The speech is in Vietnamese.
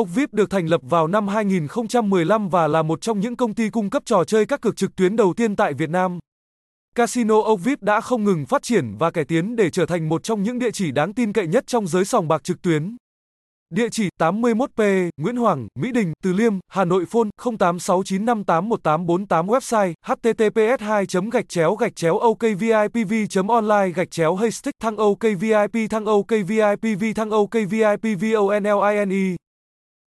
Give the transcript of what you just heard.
Ốc VIP được thành lập vào năm 2015 và là một trong những công ty cung cấp trò chơi các cược trực tuyến đầu tiên tại Việt Nam. Casino Ốc VIP đã không ngừng phát triển và cải tiến để trở thành một trong những địa chỉ đáng tin cậy nhất trong giới sòng bạc trực tuyến. Địa chỉ 81P, Nguyễn Hoàng, Mỹ Đình, Từ Liêm, Hà Nội phone 0869581848 website https 2 gạch chéo gạch chéo okvipv online gạch chéo haystack thăng okvip thăng okvipv thăng okvipv online